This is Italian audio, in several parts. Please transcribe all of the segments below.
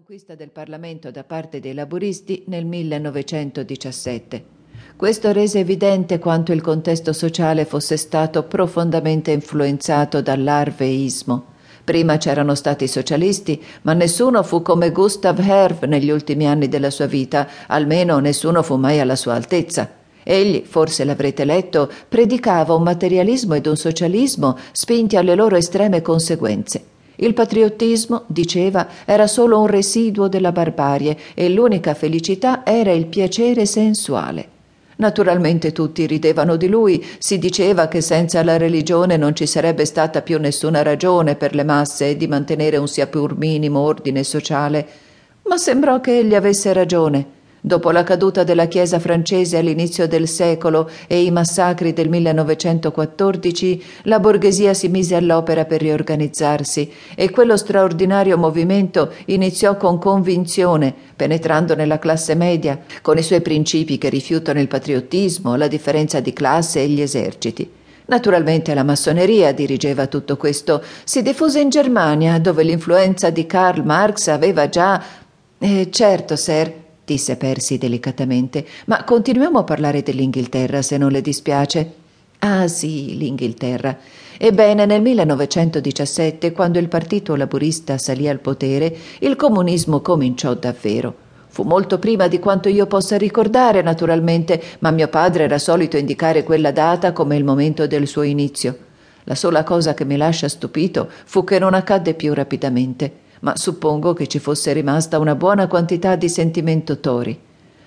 conquista del Parlamento da parte dei laburisti nel 1917. Questo rese evidente quanto il contesto sociale fosse stato profondamente influenzato dall'arveismo. Prima c'erano stati socialisti, ma nessuno fu come Gustav Herve negli ultimi anni della sua vita, almeno nessuno fu mai alla sua altezza. Egli, forse l'avrete letto, predicava un materialismo ed un socialismo spinti alle loro estreme conseguenze. Il patriottismo, diceva, era solo un residuo della barbarie e l'unica felicità era il piacere sensuale. Naturalmente tutti ridevano di lui, si diceva che senza la religione non ci sarebbe stata più nessuna ragione per le masse di mantenere un sia pur minimo ordine sociale. Ma sembrò che egli avesse ragione. Dopo la caduta della Chiesa francese all'inizio del secolo e i massacri del 1914, la borghesia si mise all'opera per riorganizzarsi e quello straordinario movimento iniziò con convinzione, penetrando nella classe media, con i suoi principi che rifiutano il patriottismo, la differenza di classe e gli eserciti. Naturalmente la massoneria dirigeva tutto questo. Si diffuse in Germania, dove l'influenza di Karl Marx aveva già. Eh, certo, sir, disse Percy delicatamente, ma continuiamo a parlare dell'Inghilterra, se non le dispiace. Ah sì, l'Inghilterra. Ebbene, nel 1917, quando il Partito Laburista salì al potere, il comunismo cominciò davvero. Fu molto prima di quanto io possa ricordare, naturalmente, ma mio padre era solito indicare quella data come il momento del suo inizio. La sola cosa che mi lascia stupito fu che non accadde più rapidamente ma suppongo che ci fosse rimasta una buona quantità di sentimento tori.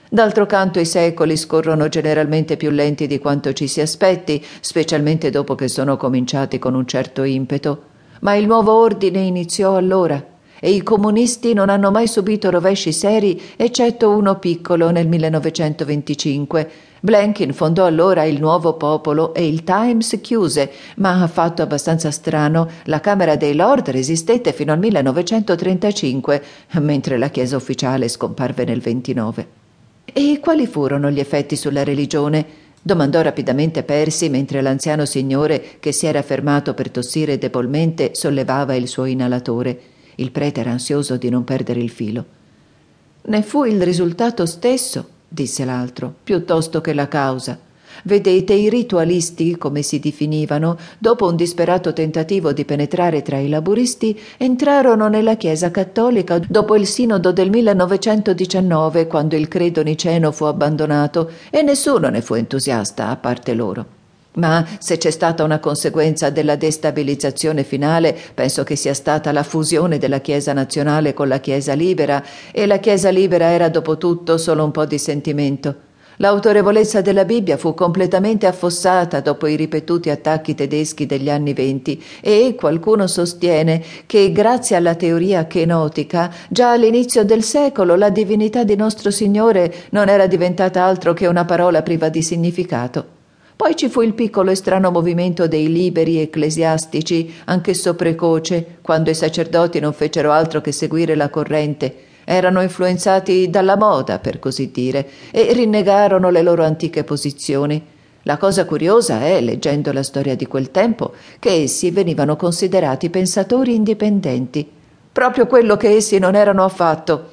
D'altro canto i secoli scorrono generalmente più lenti di quanto ci si aspetti, specialmente dopo che sono cominciati con un certo impeto. Ma il nuovo ordine iniziò allora e i comunisti non hanno mai subito rovesci seri, eccetto uno piccolo nel 1925. Blenkin fondò allora il nuovo popolo e il Times chiuse, ma fatto abbastanza strano, la Camera dei Lord resistette fino al 1935, mentre la Chiesa ufficiale scomparve nel 29. E quali furono gli effetti sulla religione? domandò rapidamente Percy mentre l'anziano signore, che si era fermato per tossire debolmente, sollevava il suo inalatore. Il prete era ansioso di non perdere il filo. Ne fu il risultato stesso, disse l'altro, piuttosto che la causa. Vedete, i ritualisti, come si definivano, dopo un disperato tentativo di penetrare tra i laburisti, entrarono nella Chiesa cattolica dopo il sinodo del 1919, quando il credo niceno fu abbandonato, e nessuno ne fu entusiasta, a parte loro. Ma se c'è stata una conseguenza della destabilizzazione finale, penso che sia stata la fusione della Chiesa nazionale con la Chiesa libera, e la Chiesa libera era dopo tutto solo un po' di sentimento. L'autorevolezza della Bibbia fu completamente affossata dopo i ripetuti attacchi tedeschi degli anni venti e qualcuno sostiene che grazie alla teoria kenotica già all'inizio del secolo la divinità di nostro Signore non era diventata altro che una parola priva di significato. Poi ci fu il piccolo e strano movimento dei liberi ecclesiastici, anch'esso precoce, quando i sacerdoti non fecero altro che seguire la corrente. Erano influenzati dalla moda, per così dire, e rinnegarono le loro antiche posizioni. La cosa curiosa è, leggendo la storia di quel tempo, che essi venivano considerati pensatori indipendenti. Proprio quello che essi non erano affatto.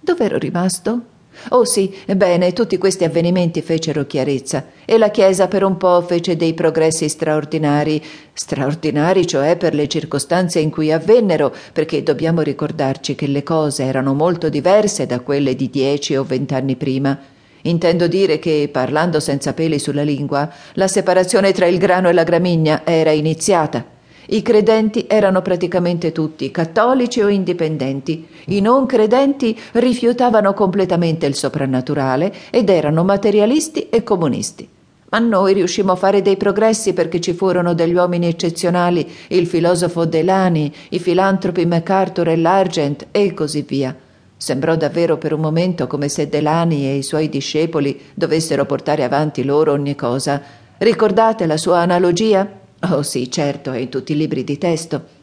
Dov'ero rimasto? Oh sì, bene, tutti questi avvenimenti fecero chiarezza e la Chiesa per un po' fece dei progressi straordinari, straordinari cioè per le circostanze in cui avvennero, perché dobbiamo ricordarci che le cose erano molto diverse da quelle di dieci o vent'anni prima. Intendo dire che, parlando senza peli sulla lingua, la separazione tra il grano e la gramigna era iniziata i credenti erano praticamente tutti cattolici o indipendenti. I non credenti rifiutavano completamente il soprannaturale ed erano materialisti e comunisti. Ma noi riuscimmo a fare dei progressi perché ci furono degli uomini eccezionali, il filosofo Delany, i filantropi MacArthur e Largent e così via. Sembrò davvero per un momento come se Delany e i suoi discepoli dovessero portare avanti loro ogni cosa. Ricordate la sua analogia? Oh sì, certo, è in tutti i libri di testo.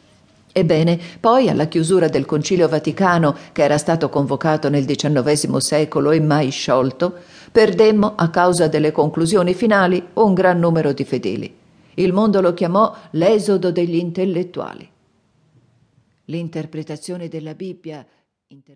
Ebbene, poi alla chiusura del Concilio Vaticano, che era stato convocato nel XIX secolo e mai sciolto, perdemmo, a causa delle conclusioni finali, un gran numero di fedeli. Il mondo lo chiamò l'esodo degli intellettuali. L'interpretazione della Bibbia. Inter-